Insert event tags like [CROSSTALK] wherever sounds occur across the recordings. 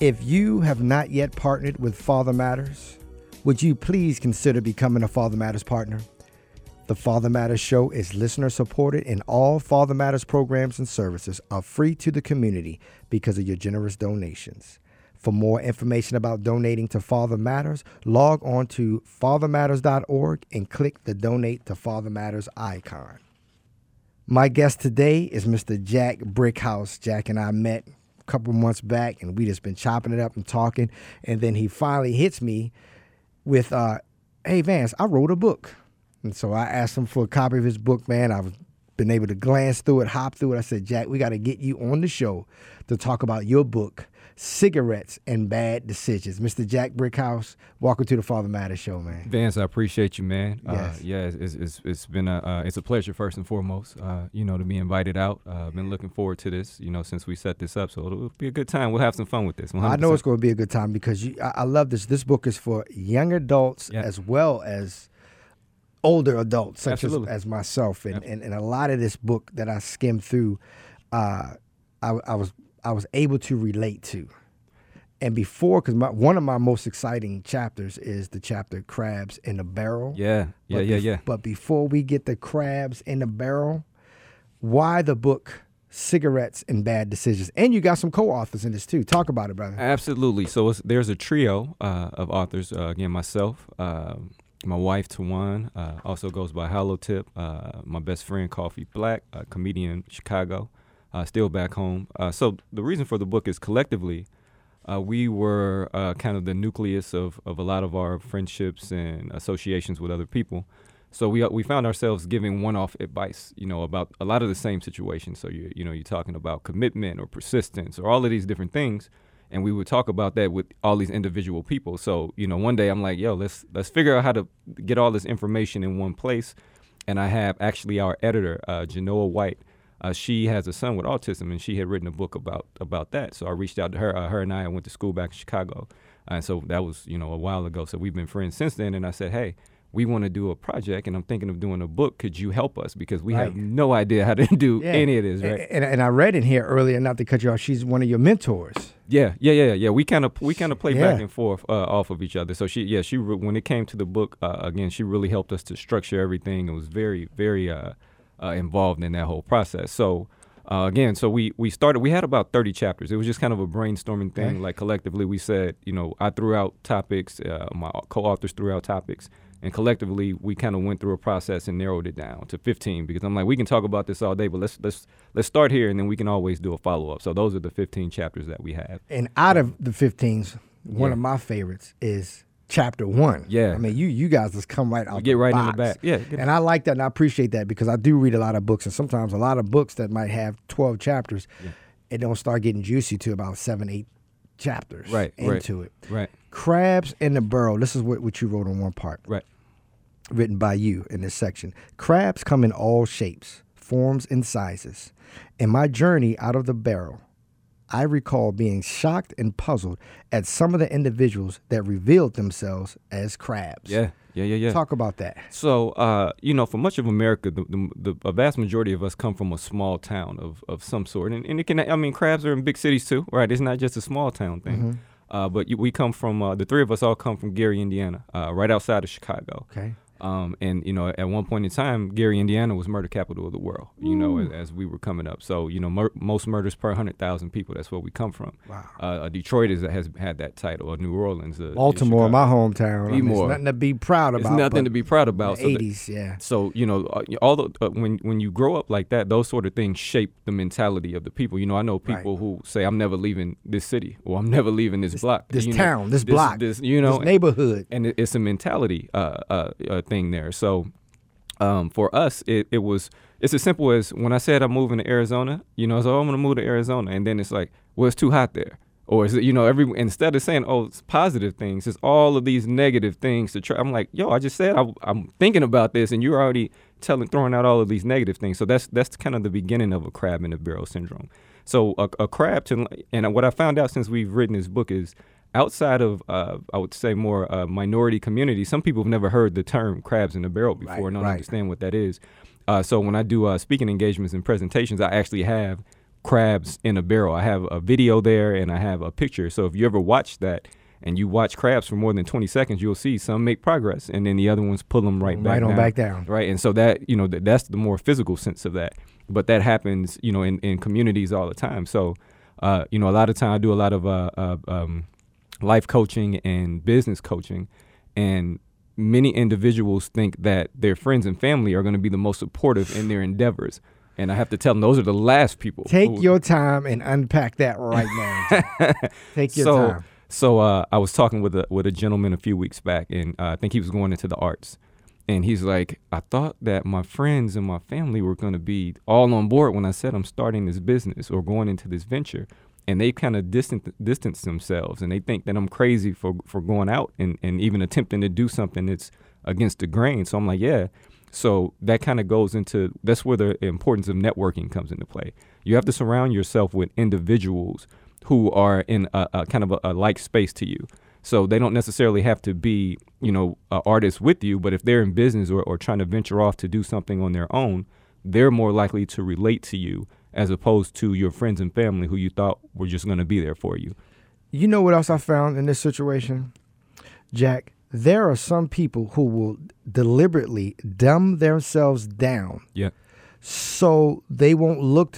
If you have not yet partnered with Father Matters, would you please consider becoming a Father Matters partner? The Father Matters Show is listener supported, and all Father Matters programs and services are free to the community because of your generous donations. For more information about donating to Father Matters, log on to fathermatters.org and click the Donate to Father Matters icon. My guest today is Mr. Jack Brickhouse. Jack and I met couple months back, and we just been chopping it up and talking. And then he finally hits me with, uh, "Hey Vance, I wrote a book." And so I asked him for a copy of his book. Man, I've been able to glance through it, hop through it. I said, "Jack, we got to get you on the show to talk about your book." Cigarettes and bad decisions. Mr. Jack Brickhouse, welcome to the Father Matters show, man. Vance, I appreciate you, man. Uh, yes. Uh, yeah, it's, it's, it's been a uh, it's a pleasure first and foremost. Uh, you know, to be invited out. I've uh, been looking forward to this. You know, since we set this up, so it'll be a good time. We'll have some fun with this. 100%. I know it's going to be a good time because you, I, I, love this. This book is for young adults yeah. as well as older adults, such as, as, myself, and, and and a lot of this book that I skimmed through, uh, I, I was I was able to relate to. And before because one of my most exciting chapters is the chapter crabs in the barrel. Yeah yeah but yeah yeah. but before we get the crabs in the barrel why the book cigarettes and bad decisions? And you got some co-authors in this too. Talk about it brother. Absolutely. So there's a trio uh, of authors uh, again myself uh, my wife Tawan uh, also goes by Hollow Tip. Uh, my best friend Coffee Black, a comedian in Chicago, uh, still back home. so the reason for the book is collectively uh, we were uh, kind of the nucleus of, of a lot of our friendships and associations with other people. So we uh, we found ourselves giving one-off advice, you know, about a lot of the same situations. So you you know you're talking about commitment or persistence or all of these different things, and we would talk about that with all these individual people. So you know one day I'm like, yo, let's let's figure out how to get all this information in one place, and I have actually our editor, uh, Genoa White, uh, she has a son with autism, and she had written a book about about that. So I reached out to her. Uh, her and I went to school back in Chicago, and so that was you know a while ago. So we've been friends since then. And I said, hey. We want to do a project, and I'm thinking of doing a book. Could you help us? Because we right. have no idea how to [LAUGHS] do yeah. any of this, right? And, and, I read in here earlier, not to cut you off. She's one of your mentors. Yeah, yeah, yeah, yeah. We kind of we kind of play yeah. back and forth uh, off of each other. So she, yeah, she when it came to the book uh, again, she really helped us to structure everything. It was very, very uh, uh, involved in that whole process. So uh, again, so we we started. We had about thirty chapters. It was just kind of a brainstorming thing. Okay. Like collectively, we said, you know, I threw out topics. Uh, my co-authors threw out topics, and collectively, we kind of went through a process and narrowed it down to fifteen. Because I'm like, we can talk about this all day, but let's let's let's start here, and then we can always do a follow up. So those are the fifteen chapters that we have. And out of the 15s, one yeah. of my favorites is chapter one. Yeah. I mean, you you guys just come right out. You get right box. in the back. Yeah. And I like that and I appreciate that because I do read a lot of books and sometimes a lot of books that might have twelve chapters, yeah. it don't start getting juicy to about seven, eight chapters right, into right, it. Right. Crabs in the Barrel. This is what, what you wrote on one part. Right. Written by you in this section. Crabs come in all shapes, forms, and sizes. In my journey out of the barrel, I recall being shocked and puzzled at some of the individuals that revealed themselves as crabs. Yeah, yeah, yeah, yeah. Talk about that. So, uh, you know, for much of America, the, the, the, vast majority of us come from a small town of, of some sort. And, and it can, I mean, crabs are in big cities too, right? It's not just a small town thing. Mm-hmm. Uh, but we come from, uh, the three of us all come from Gary, Indiana, uh, right outside of Chicago. Okay. Um, and you know, at one point in time, Gary, Indiana, was murder capital of the world. You know, as, as, we were coming up. So you know, mur- most murders per hundred thousand people. That's where we come from. Wow. Uh, Detroit is, has had that title, or New Orleans. Uh, Baltimore, my hometown. I mean, nothing to be proud about. It's nothing to be proud about. Eighties, so yeah. So you know, uh, all the uh, when when you grow up like that, those sort of things shape the mentality of the people. You know, I know people right. who say, "I'm never leaving this city," or "I'm never leaving this, this block, this town, know, this, block, this, you know, this neighborhood." And, it's a mentality uh, uh, thing there. So um, for us, it, it was it's as simple as when I said I'm moving to Arizona, you know, so oh, I'm gonna move to Arizona, and then it's like, well, it's too hot there, or is it, you know, every instead of saying, oh, it's positive things, it's all of these negative things to try. I'm like, yo, I just said I, I'm thinking about this, and you're already telling, throwing out all of these negative things. So that's that's kind of the beginning of a crab in the barrel syndrome. So a, a crab to, and what I found out since we've written this book is outside of uh, I would say more uh, minority communities, some people have never heard the term crabs in a barrel before Right, and don't right. understand what that is. Uh, so when I do uh, speaking engagements and presentations, I actually have crabs in a barrel. I have a video there and I have a picture. So if you ever watch that and you watch crabs for more than 20 seconds, you'll see some make progress and then the other ones pull them right back Right on down. back down. Right. And so that, you know, th- that's the more physical sense of that. But that happens, you know, in, in communities all the time. So, uh, you know, a lot of time I do a lot of uh, uh, um, life coaching and business coaching. And many individuals think that their friends and family are going to be the most supportive in their endeavors. And I have to tell them those are the last people. Take who- your time and unpack that right now. [LAUGHS] Take your so, time. So uh, I was talking with a with a gentleman a few weeks back, and uh, I think he was going into the arts, and he's like, I thought that my friends and my family were going to be all on board when I said I'm starting this business or going into this venture, and they kind of distant distance themselves, and they think that I'm crazy for for going out and and even attempting to do something that's against the grain. So I'm like, yeah. So that kind of goes into that's where the importance of networking comes into play. You have to surround yourself with individuals who are in a, a kind of a, a like space to you. So they don't necessarily have to be, you know, artists with you, but if they're in business or, or trying to venture off to do something on their own, they're more likely to relate to you as opposed to your friends and family who you thought were just going to be there for you. You know what else I found in this situation, Jack? There are some people who will deliberately dumb themselves down Yeah. so they won't look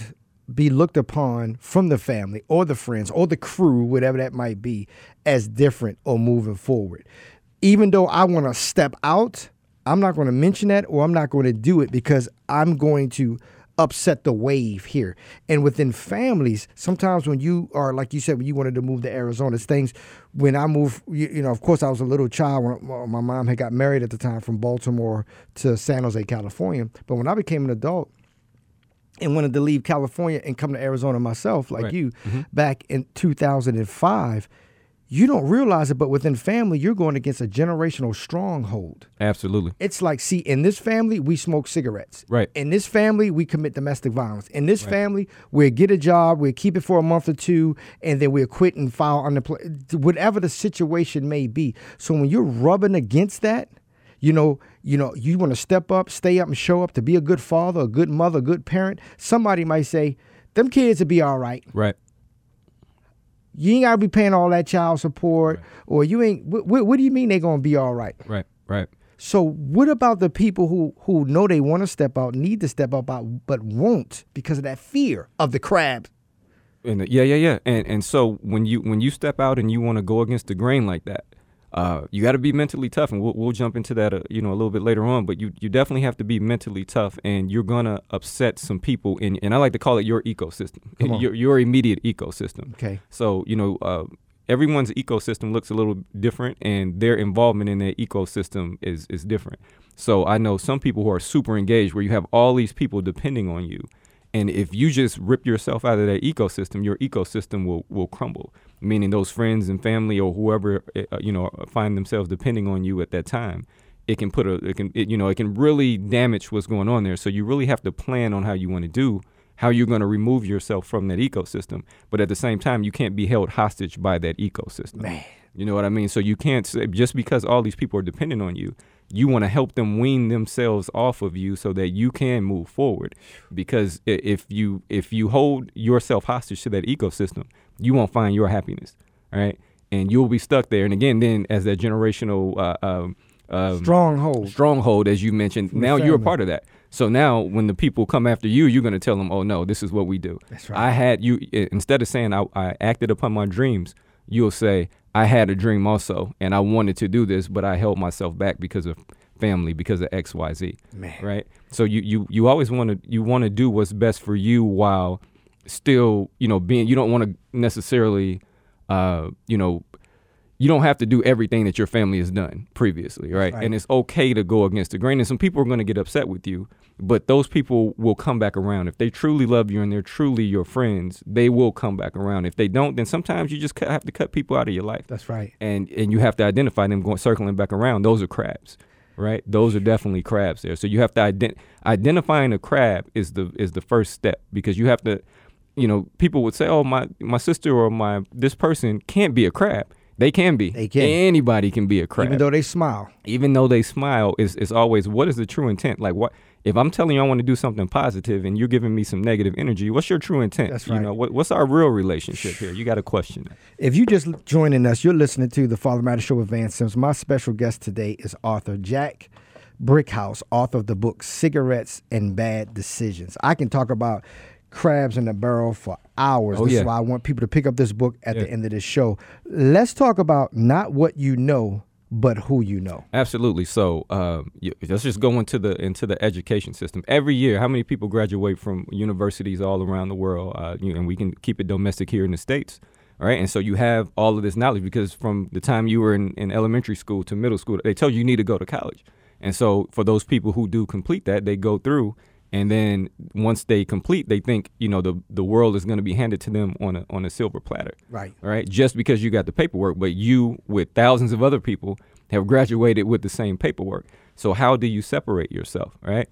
be looked upon from the family or the friends or the crew, whatever that might be, as different or moving forward. Even though I want to step out, I'm not going to mention that or I'm not going to do it because I'm going to upset the wave here. And within families, sometimes when you are like you said, when you wanted to move to Arizona, it's things. When I moved, you, you know, of course, I was a little child when my mom had got married at the time from Baltimore to San Jose, California. But when I became an adult, and wanted to leave California and come to Arizona myself, like Right. you, mm-hmm. back in 2005, you don't realize it, but within family, you're going against a generational stronghold. Absolutely. It's like, see, in this family, we smoke cigarettes. Right. In this family, we commit domestic violence. In this family, we'll get a job, we'll keep it for a month or two, and then we'll quit and file unemployment, whatever the situation may be. So when you're rubbing against that, you know, you know, you want to step up, stay up, and show up to be a good father, a good mother, a good parent. Somebody might say, "Them kids will be all right. Right. You ain't gotta be paying all that child support, or you ain't. What, what, what do you mean they gonna be all right? Right. Right. So what about the people who who know they want to step out, need to step out, but won't because of that fear of the crab? And uh, yeah, yeah, yeah. And and so when you when you step out and you want to go against the grain like that, uh, you got to be mentally tough. And we'll, we'll jump into that, uh, you know, a little bit later on. But you you definitely have to be mentally tough, and you're gonna upset some people. In and I like to call it your ecosystem, [LAUGHS] your your immediate ecosystem. Okay. So you know. Uh, Everyone's ecosystem looks a little different, and their involvement in their ecosystem is is different. So I know some people who are super engaged, where you have all these people depending on you, and if you just rip yourself out of that ecosystem, your ecosystem will will crumble. Meaning those friends and family or whoever uh, you know find themselves depending on you at that time, it can put a it can it, you know it can really damage what's going on there. So you really have to plan on how you want to do how you're going to remove yourself from that ecosystem. But at the same time, you can't be held hostage by that ecosystem. Man. You know what I mean? So you can't say just because all these people are dependent on you, you want to help them wean themselves off of you so that you can move forward. Because if you if you hold yourself hostage to that ecosystem, you won't find your happiness, right? And you'll be stuck there. And again, then as that generational uh, um, um, Stronghold. stronghold, as you mentioned, now you're a part of that. So now, when the people come after you, you're going to tell them, "Oh no, this is what we do." That's right. I had you instead of saying I, I acted upon my dreams, you'll say I had a dream also, and I wanted to do this, but I held myself back because of family, because of X, Y, Z. Man. Right. So you you you always want to you want to do what's best for you while still you know being you don't want to necessarily uh you know you don't have to do everything that your family has done previously, right? Right. And it's okay to go against the grain. And some people are going to get upset with you, but those people will come back around. If they truly love you and they're truly your friends, they will come back around. If they don't, then sometimes you just have to cut people out of your life. That's right. And and you have to identify them going circling back around. Those are crabs, right? Those are definitely crabs there. So you have to ident- identifying a crab is the is the first step because you have to you know, people would say, "Oh, my my sister or my this person can't be a crab." They can be. They can. Anybody can be a crab Even though they smile. even though they smile, is it's always what is the true intent? Like what if I'm telling you I want to do something positive and you're giving me some negative energy? What's your true intent? That's You right. know what, what's our real relationship here? You got to question that. If you just joining us, you're listening to the Father Matter Show with Vance Sims. My special guest today is author Jack Brickhouse, author of the book Cigarettes and Bad Decisions. I can talk about crabs in the barrel for hours. Oh, this is yeah. why I want people to pick up this book at Yeah. the end of this show. Let's talk about not what you know, but who you know. Absolutely. So um, let's just go into the into the education system. Every year, how many people graduate from universities all around the world? Uh, you know, and we can keep it domestic here in the states. All right, and so you have all of this knowledge because from the time you were in, in elementary school to middle school, they tell you you need to go to college. And so for those people who do complete that, they go through, and then once they complete, they think you know the the world is going to be handed to them on a on a silver platter Right. all right? Just because you got the paperwork, but you, with thousands of other people, have graduated with the same paperwork. So how do you separate yourself, right?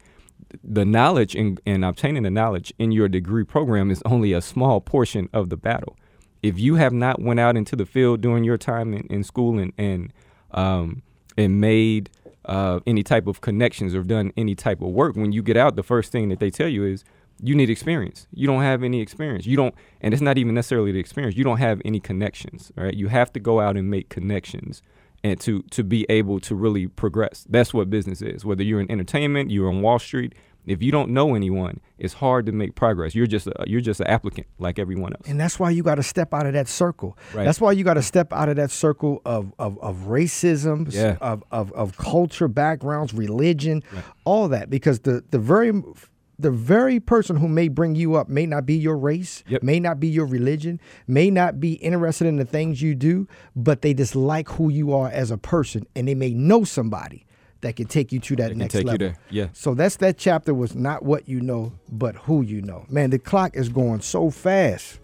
The knowledge and, and obtaining the knowledge in your degree program is only a small portion of the battle. If you have not went out into the field during your time in, in school and and um, and made uh, any type of connections or done any type of work, when you get out, the first thing that they tell you is you need experience. You don't have any experience. You don't, and it's not even necessarily the experience. You don't have any connections, right? You have to go out and make connections, and to to be able to really progress. That's what business is. Whether you're in entertainment, you're on Wall Street. If you don't know anyone, it's hard to make progress. You're just a, you're just an applicant like everyone else. And that's why you got to step out of that circle. Right. That's why you got to step out of that circle of of, of racism, Yeah. of, of of culture backgrounds, religion, all that. Because the the very the very person who may bring you up may not be your race, Yep. may not be your religion, may not be interested in the things you do, but they dislike who you are as a person, and they may know somebody that can take you to that That can next level. there. Yeah. So that's that chapter was not what you know, but who you know. Man, the clock is going so fast.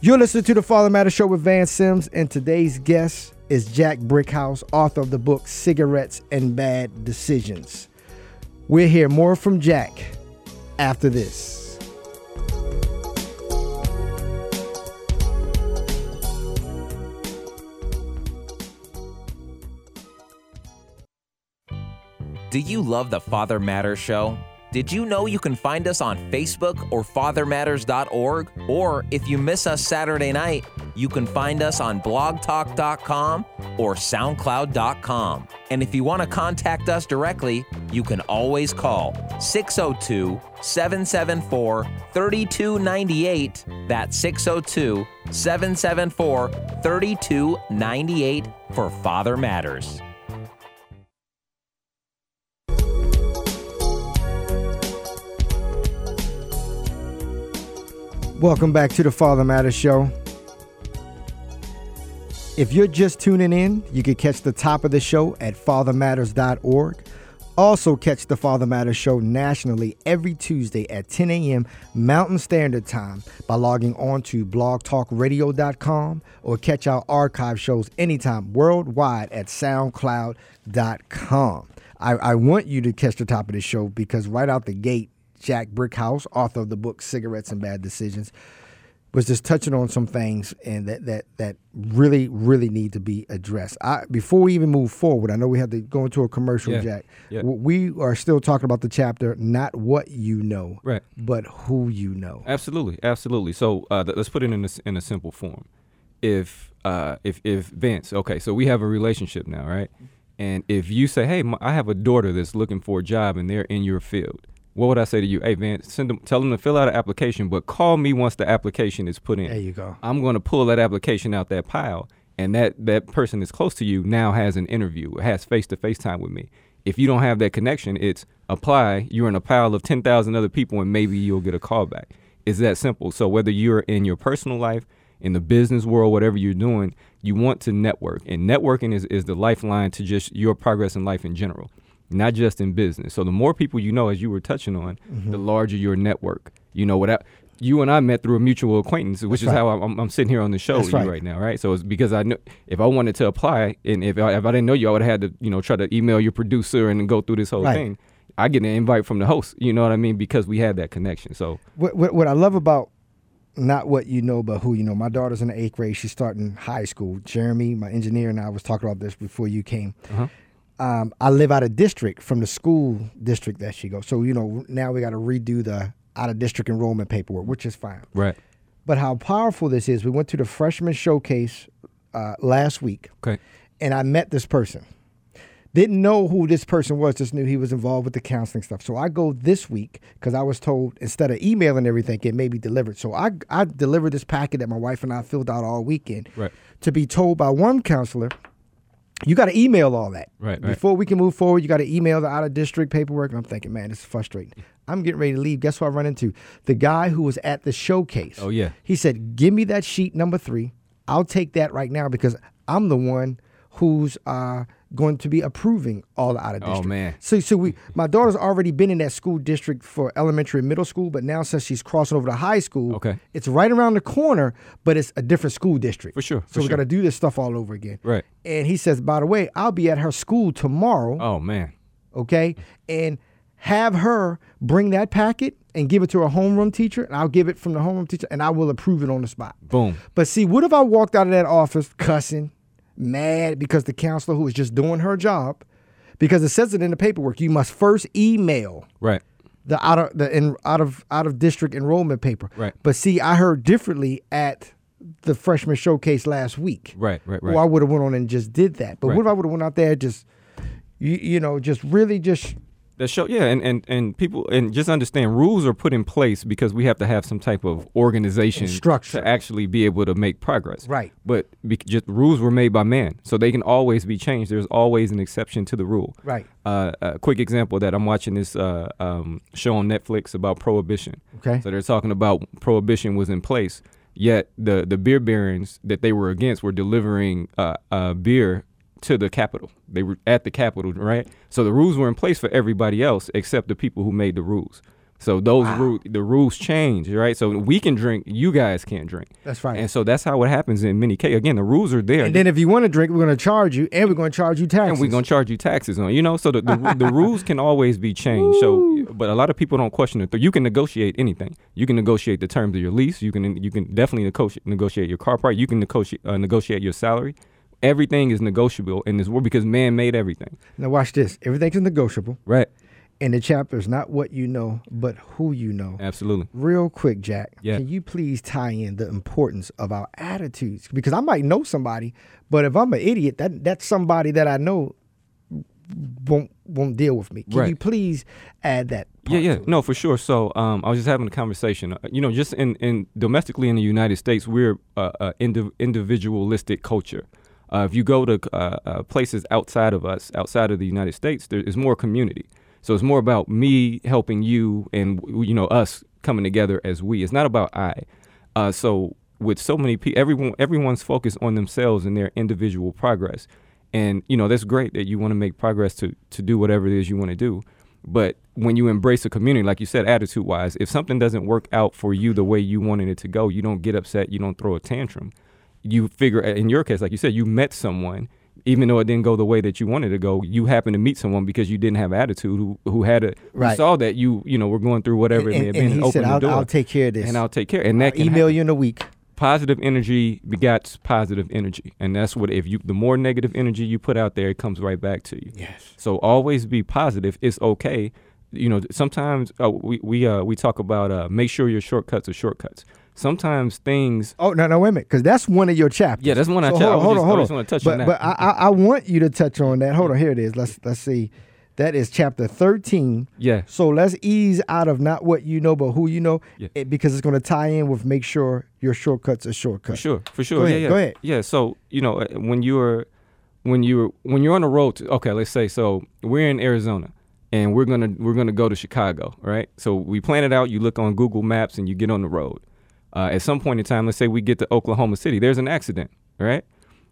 You're listening to the Father Matter Show with Vance Sims, and today's guest is Jack Brickhouse, author of the book Cigarettes and Bad Decisions. We'll hear more from Jack after this. Do you love the Father Matters show? Did you know you can find us on Facebook or fathermatters.org? Or if you miss us Saturday night, you can find us on blogtalk.com or soundcloud.com. And if you want to contact us directly, you can always call 602 774 3298. That's 602 774 3298 for Father Matters. Welcome back to the Father Matters Show. If you're just tuning in, you can catch the top of the show at fathermatters.org. Also, catch the Father Matters Show nationally every Tuesday at 10 a.m. Mountain Standard Time by logging on to blogtalkradio.com or catch our archive shows anytime worldwide at soundcloud.com. I, I want you to catch the top of the show because right out the gate, Jack Brickhouse, author of the book Cigarettes and Bad Decisions, was just touching on some things and that that that really really need to be addressed. I, before we even move forward, I know we have to go into a commercial, Yeah. Jack. Yeah. We are still talking about the chapter, not what you know, Right. but who you know. Absolutely, absolutely. So uh, th- let's put it in a, in a simple form. If uh, if if Vince, okay, so we have a relationship now, right? And if you say, "Hey, my, I have a daughter that's looking for a job, and they're in your field," what would I say to you? Hey, Vince, send them, tell them to fill out an application, but call me once the application is put in. There you go. I'm going to pull that application out that pile, and that that person that's close to you now has an interview, has face to face time with me. If you don't have that connection, it's apply. You're in a pile of ten thousand other people, and maybe you'll get a call back. It's that simple. So whether you're in your personal life, in the business world, whatever you're doing, you want to network. And networking is, is the lifeline to just your progress in life in general, not just in business. So the more people you know, as you were touching on, Mm-hmm. the larger your network. You know, without you and I met through a mutual acquaintance, which That's is right. how I'm, I'm sitting here on the show That's with you right. right now, right? So it's because I know if I wanted to apply, and if I, if I didn't know you, I would have had to, you know, try to email your producer and go through this whole Right. thing. I get an invite from the host, you know what I mean, because we had that connection. So What, what, what I love about not what you know, but who you know. My daughter's in the eighth grade. She's starting high school. Jeremy, my engineer, and I was talking about this before you came. Uh-huh. Um, I live out of district from the school district that she goes. So you know now we got to redo the out of district enrollment paperwork, which is fine. right, But how powerful this is! We went to the freshman showcase uh, last week, okay, and I met this person. Didn't know who this person was, just knew he was involved with the counseling stuff. So I go this week because I was told instead of emailing everything, it may be delivered. So I, I delivered this packet that my wife and I filled out all weekend Right. to be told by one counselor, you got to email all that. Right, right. Before we can move forward, you got to email the out of district paperwork. And I'm thinking, man, this is frustrating. I'm getting ready to leave. Guess what I run into? The guy who was at the showcase. Oh, yeah. He said, "Give me that sheet number three. I'll take that right now because I'm the one who's uh, going to be approving all the out of oh, district. Oh, man. So, so we, my daughter's already been in that school district for elementary and middle school, but now since she's crossing over to high school, Okay. it's right around the corner, but it's a different school district. For sure, So we got to do this stuff all over again. Right. And he says, by the way, I'll be at her school tomorrow oh man, okay, and have her bring that packet and give it to her homeroom teacher, and I'll give it from the homeroom teacher, and I will approve it on the spot. boom, But see, what if I walked out of that office cussing, mad because the counselor who was just doing her job, because it says it in the paperwork, you must first email right, the out of the in, out of out of district enrollment paper. Right. But see, I heard differently at the freshman showcase last week. right, right, right. Well, I would have went on and just did that. But Right. what if I would have went out there just, you, you know, just really just That show, yeah, and, and and people and just understand rules are put in place because we have to have some type of organization And structure. to actually be able to make progress. Right. But be, just rules were made by man, so they can always be changed. There's always an exception to the rule. Right. Uh, a quick example that I'm watching this uh, um, show on Netflix about prohibition. Okay. So they're talking about prohibition was in place, yet the the beer barons that they were against were delivering uh, uh, beer to the capital. They were at the capital, right? So the rules were in place for everybody else except the people who made the rules. So those ru- the rules change, right? So we can drink, you guys can't drink. That's right. And so that's how it happens in many cases. Again, the rules are there. And then if you want to drink, we're going to charge you, and we're going to charge you taxes. and we're gonna charge you taxes on, you know. So the the, the [LAUGHS] rules can always be changed. So, but a lot of people don't question it. You can negotiate anything. You can negotiate the terms of your lease. You can you can definitely negotiate negotiate your car part. You can negotiate uh, negotiate your salary. Everything is negotiable in this world because man made everything. Now watch this. Everything's negotiable, Right. and the chapter is not what you know, but who you know. Absolutely. Real quick, Jack. Yeah. Can you please tie in the importance of our attitudes? Because I might know somebody, but if I'm an idiot, that that's somebody that I know won't won't deal with me. Can Right. you please add that? Yeah, part yeah, no, for sure. So, um, I was just having a conversation. Uh, you know, just in, in domestically in the United States, we're uh, uh, indiv- individualistic culture. Uh, if you go to uh, uh, places outside of us, outside of the United States, there is more community. So it's more about me helping you, and you know, us coming together as we. It's not about I. Uh, so with so many people, everyone, everyone's focused on themselves and their individual progress. And you know, that's great that you want to make progress to to do whatever it is you want to do. But when you embrace a community, like you said, attitude wise, if something doesn't work out for you the way you wanted it to go, you don't get upset, you don't throw a tantrum. You figure, in your case, like you said, you met someone, even though it didn't go the way that you wanted to go. You happened to meet someone because you didn't have attitude, who who had a who saw that you you know were going through whatever it may And, have been, and and, he said, I'll, "I'll take care of this, and I'll take care. And that I'll can email happen you in a week." positive energy begats positive energy and that's what if you the more negative energy you put out there it comes right back to you Yes. so always be positive it's okay you know sometimes uh, we we uh we talk about uh make sure your shortcuts are shortcuts sometimes things Oh no, no, wait a minute, because that's one of your chapters. Yeah, that's one I so I Hold was on, hold on, just wanna touch but, on that. But I, I, I want you to touch on that. Hold on, here it is. Let's let's see. That is chapter thirteen. yeah So let's ease out of not what you know, but who you know, Yeah. it- because it's going to tie in with make sure your shortcuts are shortcuts. For sure, for sure. Go yeah, ahead, yeah. go ahead. Yeah. So you know, uh, when you're when you're when you're on the road to okay, let's say so we're in Arizona and we're gonna we're gonna go to Chicago, right? So we plan it out. You look on Google Maps and you get on the road. Uh, at some point in time, let's say we get to Oklahoma City, there's an accident, right?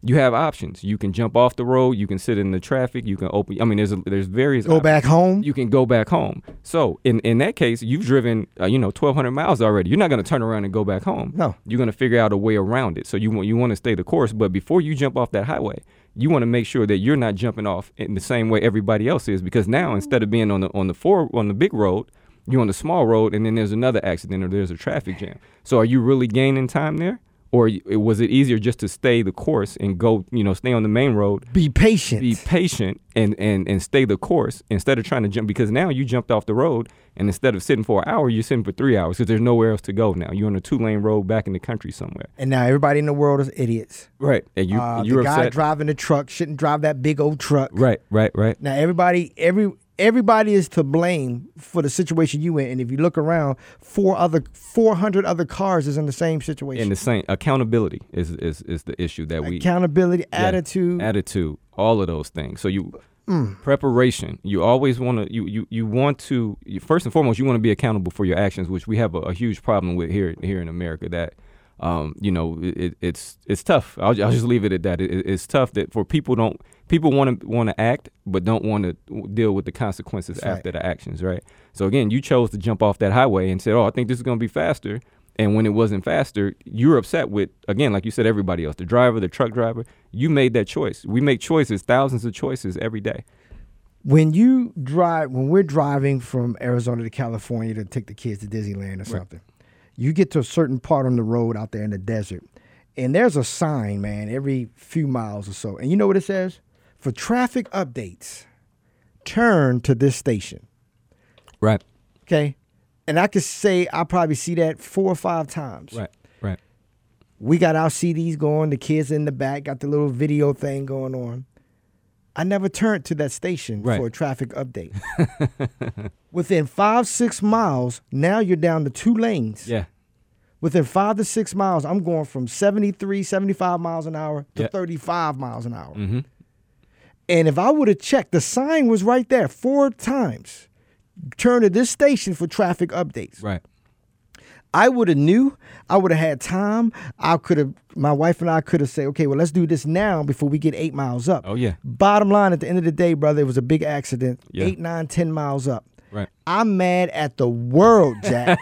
You have options. You can jump off the road. You can sit in the traffic. You can open. I mean, there's a, there's various. Go options. back home. You can go back home. So in in that case, you've driven uh, you know 1,200 miles already. You're not going to turn around and go back home. No. You're going to figure out a way around it. So you want you want to stay the course, but before you jump off that highway, you want to make sure that you're not jumping off in the same way everybody else is because now instead of being on the on the four on the big road, you're on the small road and then there's another accident or there's a traffic jam. So are you really gaining time there? Or was it easier just to stay the course and go, you know, stay on the main road Be patient. be patient and, and, and stay the course instead of trying to jump because now you jumped off the road and instead of sitting for an hour you're sitting for three hours because there's nowhere else to go now you're on a two lane road back in the country somewhere and now everybody in the world is idiots. right and you uh, you're the guy upset driving the truck shouldn't drive that big old truck. right right right Now everybody, every everybody is to blame for the situation you in. And if you look around, four other, four hundred other cars is in the same situation. and the same accountability is is, is the issue that we Accountability, Yeah, attitude. attitude all of those things so you Mm. preparation you always want to you, you you want to you, first and foremost you want to be accountable for your actions which we have a, a huge problem with here here in america that um, you know it, it's it's tough I'll, I'll just leave it at that it, it's tough that for people don't people want to want to act but don't want to deal with the consequences That's right. after the actions right so again you chose to jump off that highway and said oh i think this is going to be faster and when it wasn't faster, you're upset with again, like you said, everybody else, the driver, the truck driver. You made that choice. We make choices, thousands of choices every day. when you drive, when we're driving from Arizona to California to take the kids to Disneyland or something, you get to a certain part on the road out there in the desert, and there's a sign, man, every few miles or so, and you know what it says? For traffic updates, turn to this station. Right. Okay, and I could say I probably see that four or five times. Right. Right. We got our CDs going. The kids in the back got the little video thing going on. I never turned to that station Right. for a traffic update. [LAUGHS] Within five, six miles, now you're down to two lanes. Yeah. Within five to six miles, I'm going from 73, 75 miles an hour to Yeah. 35 miles an hour. Mm-hmm. And if I would have checked, the sign was right there four times. Turn to this station for traffic updates. Right. I would have knew. I would have had time. I could have. My wife and I could have said, "Okay, well, let's do this now before we get eight miles up." Oh yeah. Bottom line, at the end of the day, brother, it was a big accident. Yeah. Eight, nine, ten miles up. Right. I'm mad at the world, Jack.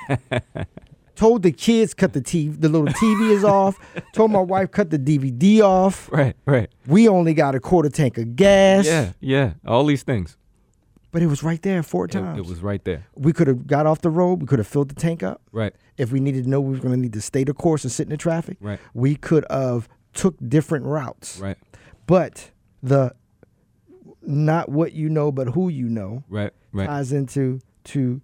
[LAUGHS] Told the kids cut the TV. The little TV is off. [LAUGHS] Told my wife cut the DVD off. Right. Right. We only got a quarter tank of gas. Yeah. Yeah. All these things. But it was right there four It, times. it was right there. we could have got off the road. We could have filled the tank up. Right. If we needed to know we were going to need to stay the course and sit in the traffic, Right. we could have took different routes. Right. But the not what you know, but who you know Right. Right. ties into to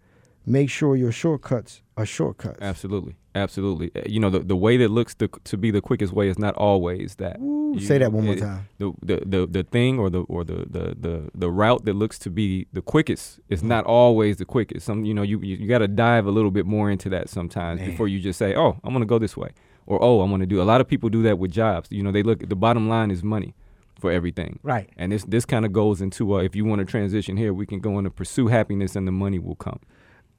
make sure your shortcuts are shortcuts. Absolutely. Absolutely. Uh, You know, the, the way that looks to, to be the quickest way is not always that. Ooh, You say that one more it- time. The, the, the, the thing or the or the, the, the, the route that looks to be the quickest is not always the quickest. Some you know you you, you got to dive a little bit more into that sometimes Man. before you just say, oh, I'm gonna go this way, or oh, I'm gonna do. A lot of people do that with jobs. You know, they look. The bottom line is money for everything. Right. And this this kind of goes into uh, if you want to transition here, we can go into pursue happiness and the money will come.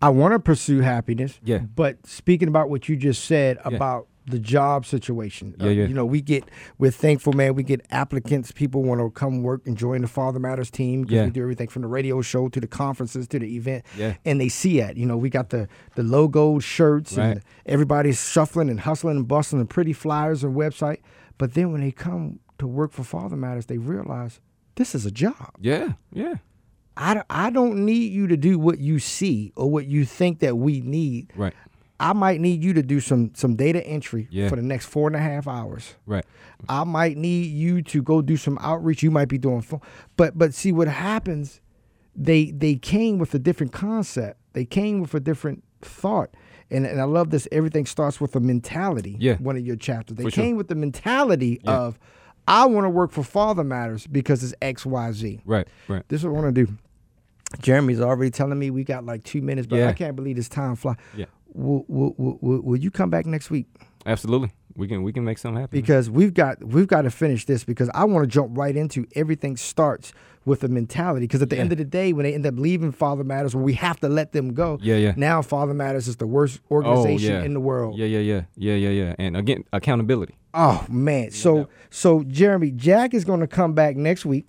I want to pursue happiness. Yeah. But speaking about what you just said Yeah. about the job situation, uh, Yeah, yeah. you know, we get we're thankful, man. We get applicants. People want to come work and join the Father Matters team because Yeah. we do everything from the radio show to the conferences to the event. Yeah. And they see it. You know, we got the the logo shirts and Right. everybody's shuffling and hustling and bustling and pretty flyers and website. But then when they come to work for Father Matters, they realize this is a job. Yeah. Yeah. I, don't- I don't need you to do what you see or what you think that we need. Right. I might need you to do some some data entry Yeah. for the next four and a half hours. Right. I might need you to go do some outreach. You might be doing phone, but but see what happens. They they came with a different concept. They came with a different thought. And, and I love this. Everything starts with a mentality. Yeah. One of your chapters. They For sure. came with the mentality Yeah. of, I want to work for Father Matters because it's X Y Z. Right. Right. This is what I want to do. Jeremy's already telling me we got like two minutes, but Yeah. I can't believe this time fly. Yeah. Will, will, will, will, you come back next week? Absolutely. We can we can make something happen. because we've got we've got to finish this because I want to jump right into everything starts with a mentality because at the end of the day when they end up leaving Father Matters where we have to let them go Yeah, yeah. now Father Matters is the worst Oh, organization yeah. in the world Yeah, yeah, yeah, yeah, yeah, yeah. And again, accountability. oh man so so Jeremy Jack is going to come back next week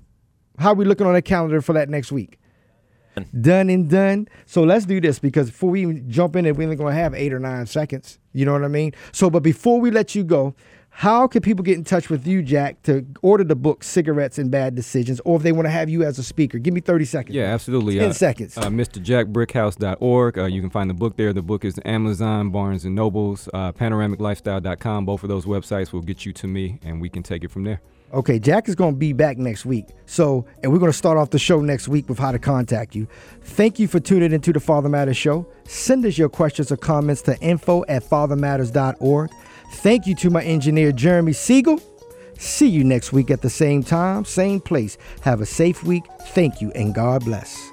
how are we looking on the calendar for that next week done and done. So let's do this because before we even jump in it, we're only going to have eight or nine seconds. You know what I mean? So, but before we let you go, how can people get in touch with you, Jack, to order the book Cigarettes and Bad Decisions, or if they want to have you as a speaker? Give me 30 seconds. Yeah, absolutely. 10 uh, seconds. Uh, MrJackBrickhouse.org. Uh, you can find the book there. The book is Amazon, Barnes and Nobles, uh, PanoramicLifestyle.com. Both of those websites will get you to me, and we can take it from there. Okay, Jack is going to be back next week. So, and we're going to start off the show next week with how to contact you. Thank you for tuning into the Father Matters Show. Send us your questions or comments to info at fathermatters.org. Thank you to my engineer, Jeremy Siegel. See you next week at the same time, same place. Have a safe week. Thank you, and God bless.